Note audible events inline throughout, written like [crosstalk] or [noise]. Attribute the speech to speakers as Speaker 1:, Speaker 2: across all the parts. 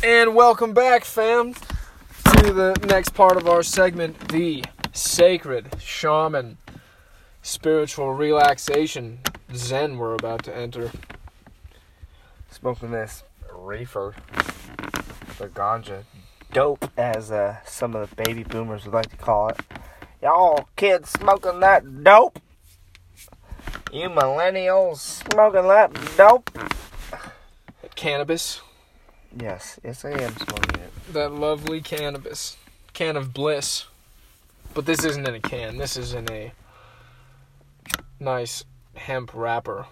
Speaker 1: And welcome back, fam, to the next part of our segment the sacred shaman spiritual relaxation zen we're about to enter.
Speaker 2: Smoking this reefer, the ganja, dope as uh, some of the baby boomers would like to call it. Y'all kids smoking that dope? You millennials smoking that dope?
Speaker 1: Cannabis,
Speaker 2: Yes, yes I am smoking it.
Speaker 1: that lovely cannabis, can of bliss. But this isn't in a can, this is in a nice hemp wrapper.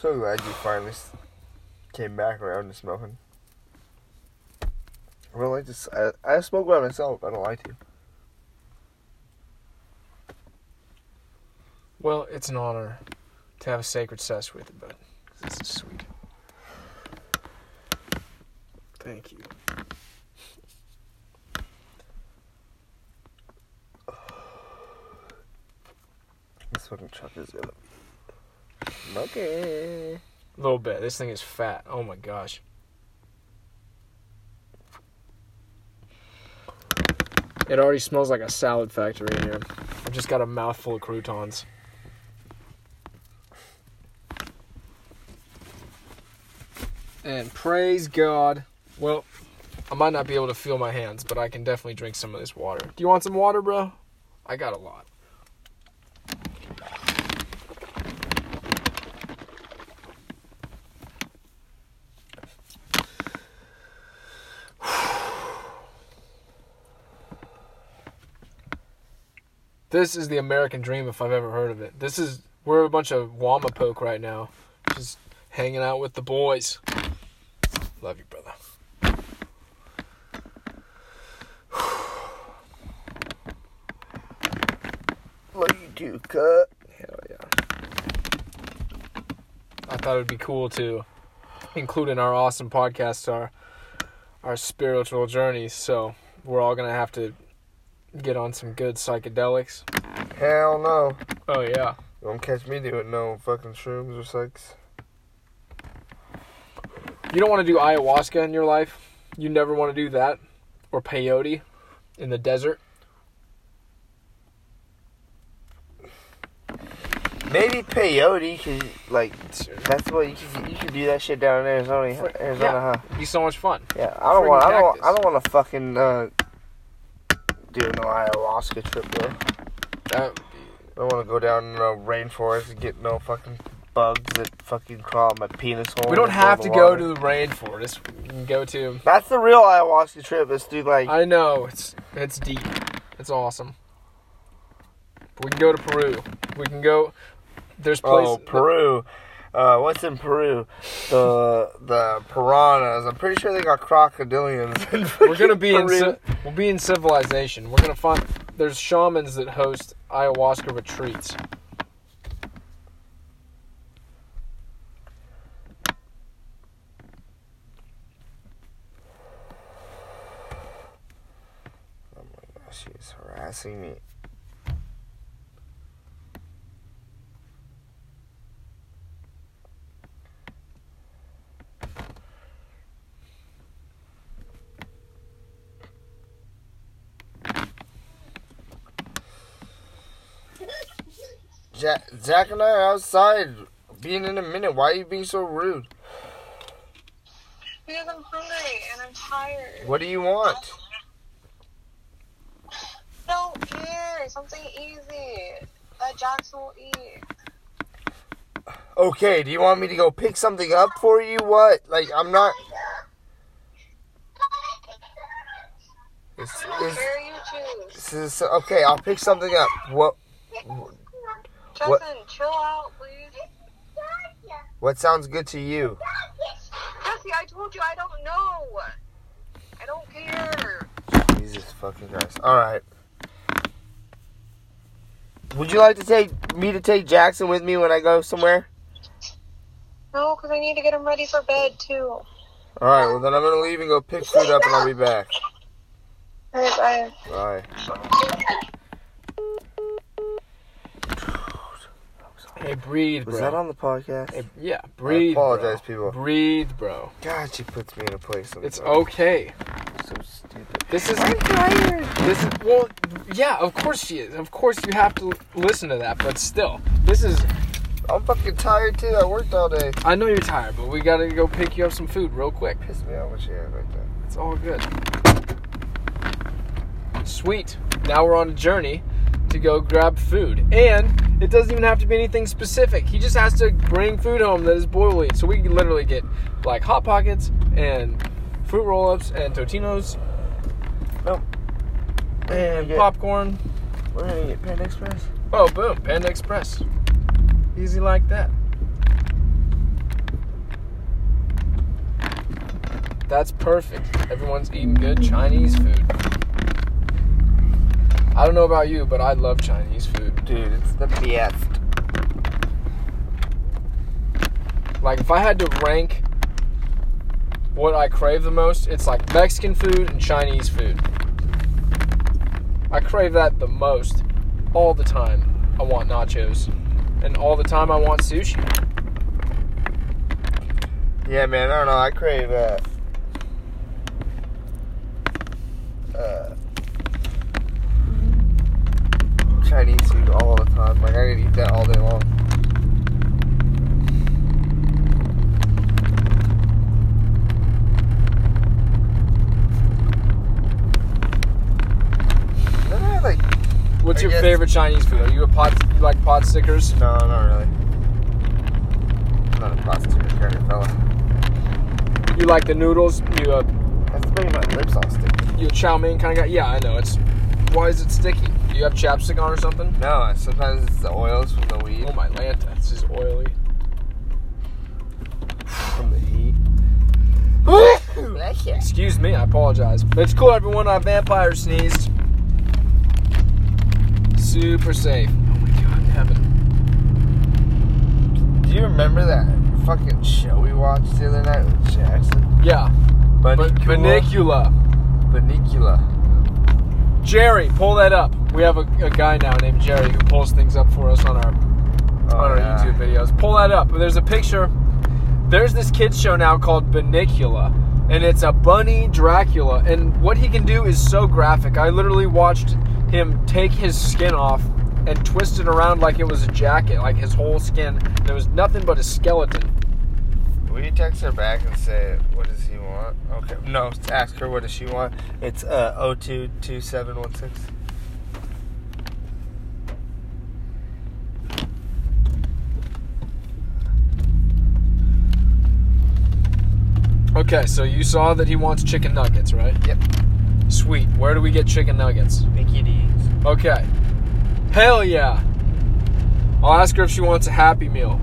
Speaker 2: So glad you finally came back around to smoking. I just I, I smoke by myself. I don't like to. You.
Speaker 1: Well, it's an honor to have a sacred cess with you, bud. This is sweet. Thank you.
Speaker 2: This fucking truck is gonna smoky.
Speaker 1: A little bit. This thing is fat. Oh my gosh. It already smells like a salad factory in here. I've just got a mouthful of croutons. And praise God. Well, I might not be able to feel my hands, but I can definitely drink some of this water. Do you want some water, bro? I got a lot. This is the American dream if I've ever heard of it. This is we're a bunch of Wamapoke right now, just hanging out with the boys. Love you, brother. [sighs]
Speaker 2: Love you too, cut.
Speaker 1: Hell yeah. I thought it would be cool to include in our awesome podcast our our spiritual journeys. So we're all gonna have to get on some good psychedelics.
Speaker 2: Hell no.
Speaker 1: Oh yeah.
Speaker 2: You won't catch me doing no fucking shrooms or sex.
Speaker 1: You don't want to do ayahuasca in your life. You never want to do that, or peyote in the desert.
Speaker 2: Maybe peyote, cause like that's what you can, you can do that shit down in Arizona, Arizona,
Speaker 1: Yeah.
Speaker 2: huh?
Speaker 1: It'd be so much fun.
Speaker 2: Yeah, I don't want, I don't. I don't want to fucking uh, do an ayahuasca trip, there.
Speaker 1: That
Speaker 2: I don't want to go down in the rainforest and get no fucking bugs that fucking crawl up my penis hole.
Speaker 1: we don't have to go to the rainforest. We can go to.
Speaker 2: That's the real ayahuasca trip. Is do like
Speaker 1: I know it's it's deep. It's awesome. We can go to Peru. We can go. There's places.
Speaker 2: oh Peru. Uh, what's in Peru? The the piranhas. I'm pretty sure they got crocodilians. [laughs]
Speaker 1: We're gonna be in.
Speaker 2: Peru.
Speaker 1: ci- We'll be in civilization. We're gonna find. There's shamans that host ayahuasca retreats.
Speaker 2: Oh my gosh, she's harassing me. Jack, Jack and I are outside, being in a minute. Why are you being so rude?
Speaker 3: Because I'm hungry and I'm tired.
Speaker 2: What do you want?
Speaker 3: Don't care. Something easy that Jackson will eat.
Speaker 2: Okay, do you want me to go pick something up for you? What? Like, I'm not. It's, it's,
Speaker 3: Where you choose.
Speaker 2: this is, okay, I'll pick something up. What? What-
Speaker 3: chill out, please.
Speaker 2: What sounds good to you?
Speaker 3: Jesse, I told you I don't know. I don't care.
Speaker 2: Jesus fucking Christ! All right. Would you like to take me to take Jackson with me when I go somewhere?
Speaker 3: No, because I need to get him ready for bed too.
Speaker 2: All right. Well, then I'm gonna leave and go pick food up, and I'll be back.
Speaker 3: Alright, bye.
Speaker 2: Bye.
Speaker 1: Hey, breathe,
Speaker 2: Was that on the podcast?
Speaker 1: Hey, yeah,
Speaker 2: I
Speaker 1: breathe.
Speaker 2: apologize,
Speaker 1: bro.
Speaker 2: people.
Speaker 1: Breathe, bro.
Speaker 2: God, she puts me in a place. Sometimes.
Speaker 1: It's okay.
Speaker 2: so stupid.
Speaker 1: This is
Speaker 2: I'm tired.
Speaker 1: this is well, yeah. Of course she is. Of course you have to listen to that. But still, this is.
Speaker 2: I'm fucking tired too. I worked all day.
Speaker 1: I know you're tired, but we gotta go pick you up some food real quick.
Speaker 2: Piss me off when she had like that.
Speaker 1: It's all good. Sweet. Now we're on a journey to go grab food. And it doesn't even have to be anything specific. He just has to bring food home that is boy. So we can literally get like Hot Pockets and fruit roll ups and Totinos and
Speaker 2: Yeah.
Speaker 1: popcorn.
Speaker 2: We're gonna get Panda Express.
Speaker 1: Oh, boom. Panda Express. Easy like that. That's perfect. Everyone's eating good Chinese food. I don't know about you, but I love Chinese food.
Speaker 2: Dude, it's the best.
Speaker 1: Like, if I had to rank what I crave the most, it's like Mexican food and Chinese food. I crave that the most all the time. I want nachos. And all the time I want sushi.
Speaker 2: Yeah, man. I don't know. I crave uh, Chinese food time. Like I could eat that all day long. I like
Speaker 1: What's
Speaker 2: I
Speaker 1: your
Speaker 2: guess-
Speaker 1: favorite Chinese food? Are you a pot? You like pot stickers?
Speaker 2: no, not really. I'm not a prostitute kind of fella.
Speaker 1: You like the noodles? You a
Speaker 2: That's making my lips all sticky.
Speaker 1: you a chow mein kind of guy? Yeah, I know. It's why is it sticky? Do you have chapstick on or something?
Speaker 2: No, sometimes it's the oils from the weed,
Speaker 1: Oh my lanta, this is oily.
Speaker 2: from the heat.
Speaker 1: Excuse me, I apologize. It's cool, everyone. I vampire sneezed. Super safe. Oh my god, heaven.
Speaker 2: Do you remember that fucking show we watched the other night with Jackson?
Speaker 1: Yeah, but
Speaker 2: Bunnicula.
Speaker 1: Bunnicula.
Speaker 2: Bunnicula.
Speaker 1: Jerry, pull that up. We have a, a guy now named Jerry who pulls things up for us on our
Speaker 2: Oh,
Speaker 1: on our
Speaker 2: yeah.
Speaker 1: YouTube videos. Pull that up. There's a picture. There's this kids show now called Bunnicula, and it's a bunny Dracula. And what he can do is so graphic. I literally watched him take his skin off and twist it around like it was a jacket, like his whole skin. There was nothing but a skeleton.
Speaker 2: Will you text her back and say, what does he want? Okay. No, ask her, what does she want? It's uh, 022716.
Speaker 1: Okay, so you saw that he wants chicken nuggets, right?
Speaker 2: Yep.
Speaker 1: Sweet. Where do we get chicken nuggets?
Speaker 2: Mickey D's.
Speaker 1: Okay. Hell yeah. I'll ask her if she wants a Happy Meal.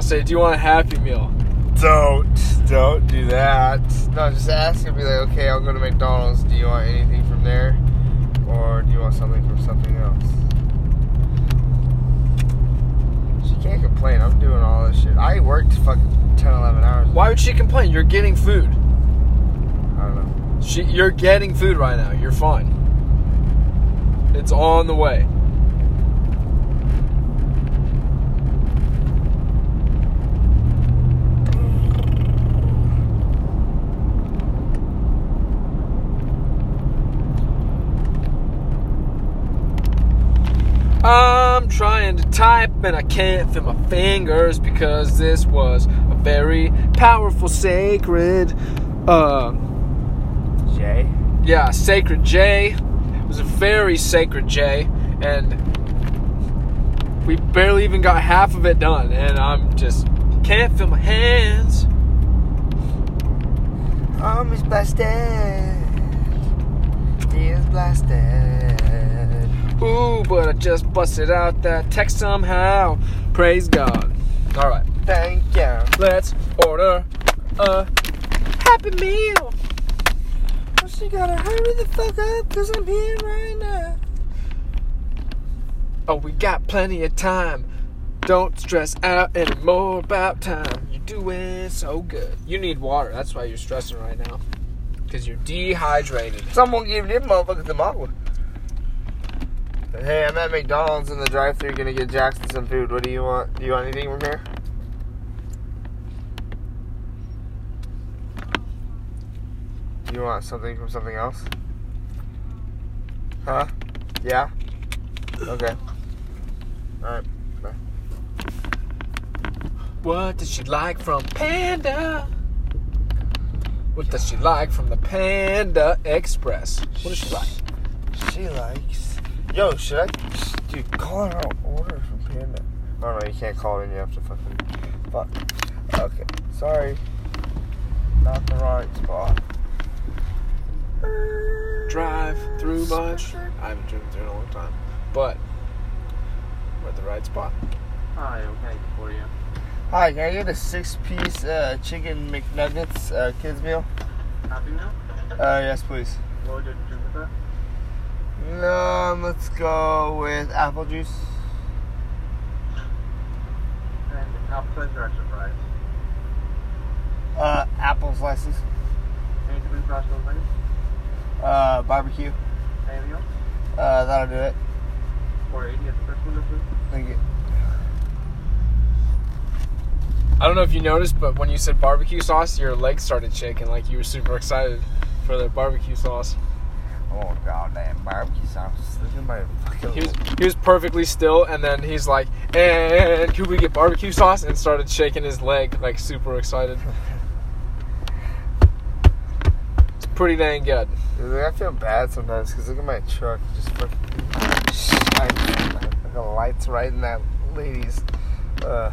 Speaker 1: I'll say, Do you want a Happy Meal?
Speaker 2: Don't, don't do that. No, just ask and be like, okay, I'll go to McDonald's. Do you want anything from there? Or do you want something from something else? She can't complain. I'm doing all this shit. I worked fucking 10, 11 hours.
Speaker 1: Why would she complain? You're getting food.
Speaker 2: I don't know.
Speaker 1: She, you're getting food right now. You're fine. It's on the way. I'm trying to type and I can't feel my fingers because this was a very powerful, sacred, uh,
Speaker 2: Jay?
Speaker 1: yeah, sacred J. It was a very sacred J, and we barely even got half of it done, and I'm just can't feel my hands.
Speaker 2: I'm is blasted. He is blasted.
Speaker 1: Ooh, but I just busted out that text somehow. Praise God. All right,
Speaker 2: Thank you.
Speaker 1: let's order a Happy Meal.
Speaker 2: She gotta hurry the fuck up because I'm here right now.
Speaker 1: Oh, we got plenty of time. Don't stress out anymore about time. You're doing so good. You need water. That's why you're stressing right now. Because you're dehydrated.
Speaker 2: Someone give them motherfuckers some aqua. Hey, I'm at McDonald's in the drive-thru gonna get Jackson some food. What do you want? Do you want anything from here? You want something from something else? Huh? Yeah? Okay. Alright.
Speaker 1: What does she like from Panda? What does she like from the Panda Express? What does she like?
Speaker 2: She likes. Yo, should I? Dude, call her out order from Panda. Oh no, you can't call it in. You have to fucking. Fuck. Okay. Sorry. Not the right spot.
Speaker 1: Drive through much? I haven't driven through in a long time. But we're at the right spot.
Speaker 4: Hi, okay for you.
Speaker 2: Hi, can I get a six-piece uh, chicken McNuggets uh, kids meal?
Speaker 4: Happy now?
Speaker 2: Uh, yes, please.
Speaker 4: What would you drink with that?
Speaker 2: No, let's go with apple juice.
Speaker 4: And appetizer or extra fries?
Speaker 2: Uh, apple slices.
Speaker 4: Any different fries those things?
Speaker 2: Uh, barbecue.
Speaker 4: Anything else?
Speaker 2: Uh, that'll do it.
Speaker 4: 480 at the first window, please.
Speaker 2: Thank you.
Speaker 1: I don't know if you noticed, but when you said barbecue sauce, your legs started shaking like you were super excited for the barbecue sauce.
Speaker 2: Oh goddamn barbecue sauce. Look at my fucking.
Speaker 1: He was, he was perfectly still, and then he's like, and could we get barbecue sauce? And started shaking his leg like super excited. It's pretty dang good.
Speaker 2: Dude, I feel bad sometimes because look at my truck. Just fucking. Like the lights right in that lady's. Uh,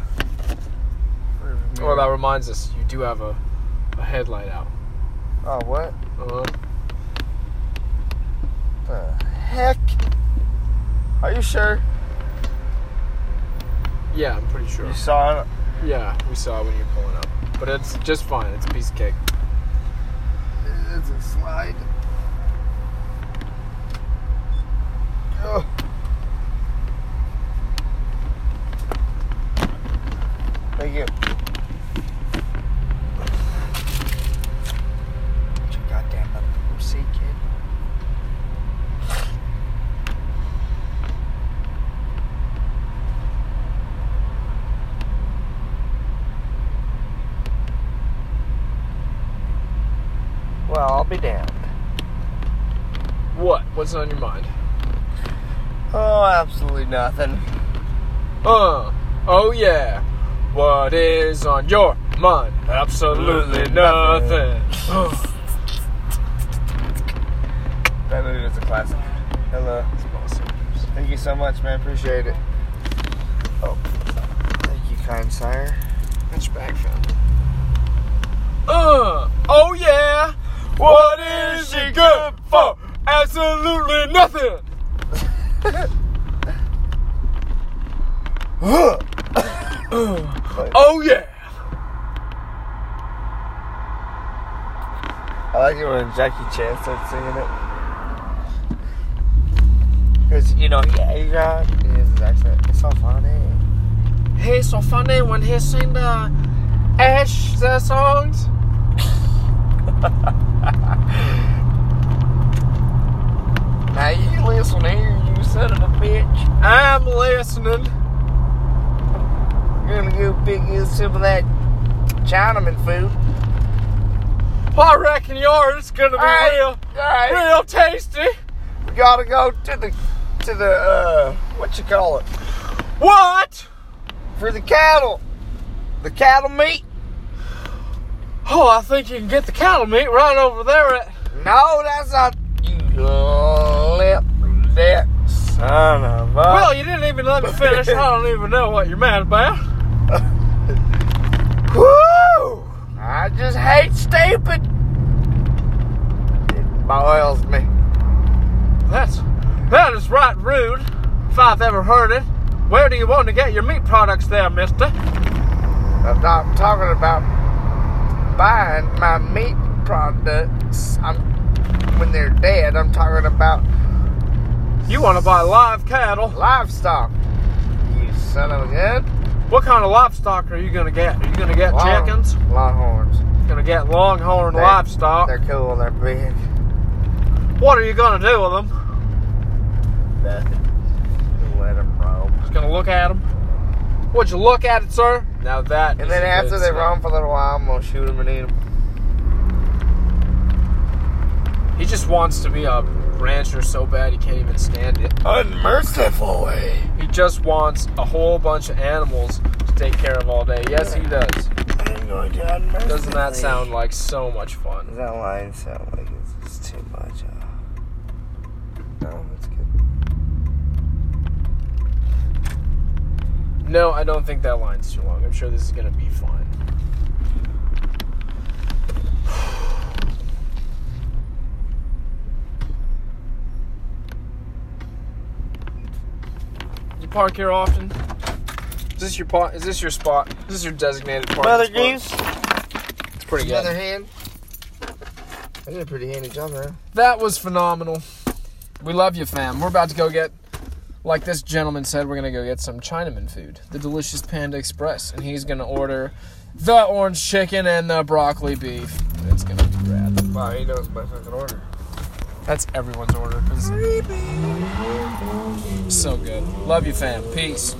Speaker 1: Well, that reminds us, you do have a, a headlight out.
Speaker 2: Oh, what?
Speaker 1: Uh,
Speaker 2: The heck? Are you sure?
Speaker 1: yeah, I'm pretty sure.
Speaker 2: You saw it?
Speaker 1: Yeah, we saw it when you were pulling up. But it's just fine. It's a piece of cake.
Speaker 2: It's a slide. Oh. Thank you. Put your goddamn motherfucker seat, kid. Well, I'll be damned.
Speaker 1: What? What's on your mind?
Speaker 2: Oh, absolutely nothing.
Speaker 1: Uh, oh yeah. What is on your mind? Absolutely nothing. [sighs]
Speaker 2: That movie was a classic. Hello. Thank you so much, man. Appreciate it. Oh, thank you, kind sire.
Speaker 1: Your bag found. Uh, oh yeah. What is she good for? Absolutely nothing. [laughs] Oh yeah.
Speaker 2: I like it when Jackie Chan starts singing it. Because, you know, yeah, he got his accent. It's so funny.
Speaker 1: He's so funny when he sing the Ash the songs. [laughs]
Speaker 2: Now you listen here, you son of a bitch.
Speaker 1: I'm listening.
Speaker 2: You're gonna go pick you some of that Chinaman food.
Speaker 1: Well, I reckon yours is gonna be
Speaker 2: Alright,
Speaker 1: real,
Speaker 2: alright.
Speaker 1: real tasty.
Speaker 2: We gotta go to the, to the, uh, what you call it?
Speaker 1: What?
Speaker 2: For the cattle. The cattle meat.
Speaker 1: Oh, I think you can get the cattle meat right over there at.
Speaker 2: No, that's not, you lip that son of a.
Speaker 1: Well, you didn't even let me finish. I don't even know what you're mad about. [laughs]
Speaker 2: Woo! I just hate stupid. It boils me.
Speaker 1: That's that is right rude. If I've ever heard it. Where do you want to get your meat products there, mister?
Speaker 2: I'm not talking about buying my meat products. I'm when they're dead. I'm talking about
Speaker 1: You want to buy live cattle?
Speaker 2: livestock. You son of a gun.
Speaker 1: What kind of livestock are you gonna get? Are you gonna get
Speaker 2: Long-
Speaker 1: chickens?
Speaker 2: Longhorns.
Speaker 1: Gonna get longhorn
Speaker 2: They-
Speaker 1: livestock?
Speaker 2: They're cool they're big.
Speaker 1: What are you gonna do with them?
Speaker 2: Nothing. Let them roam.
Speaker 1: Just gonna look at them. Would you look at it, sir? Now that.
Speaker 2: And then after they roam for a little while, I'm gonna shoot them and eat them.
Speaker 1: He just wants to be a rancher so bad he can't even stand it.
Speaker 2: Unmercifully.
Speaker 1: He just wants a whole bunch of animals to take care of all day. Yes, he does.
Speaker 2: I'm going to unmercifully.
Speaker 1: Doesn't that sound like so much fun?
Speaker 2: Does that line sound like it's, it's too much? Uh, no, it's good.
Speaker 1: No, I don't think that line's too long. I'm sure this is gonna be fine. You park here often? Is this your pot? Is this your spot? Is this your designated parking
Speaker 2: Mother
Speaker 1: spot?
Speaker 2: goose.
Speaker 1: It's pretty
Speaker 2: The other
Speaker 1: good.
Speaker 2: hand. I did a pretty handy job there.
Speaker 1: That was phenomenal. We love you, fam. We're about to go get, like this gentleman said, we're gonna go get some Chinaman food, the delicious Panda Express, and he's gonna order the orange chicken and the broccoli beef. It's gonna be rad.
Speaker 2: Wow, he knows my fucking order.
Speaker 1: That's everyone's order. So good. Love you, fam. Peace.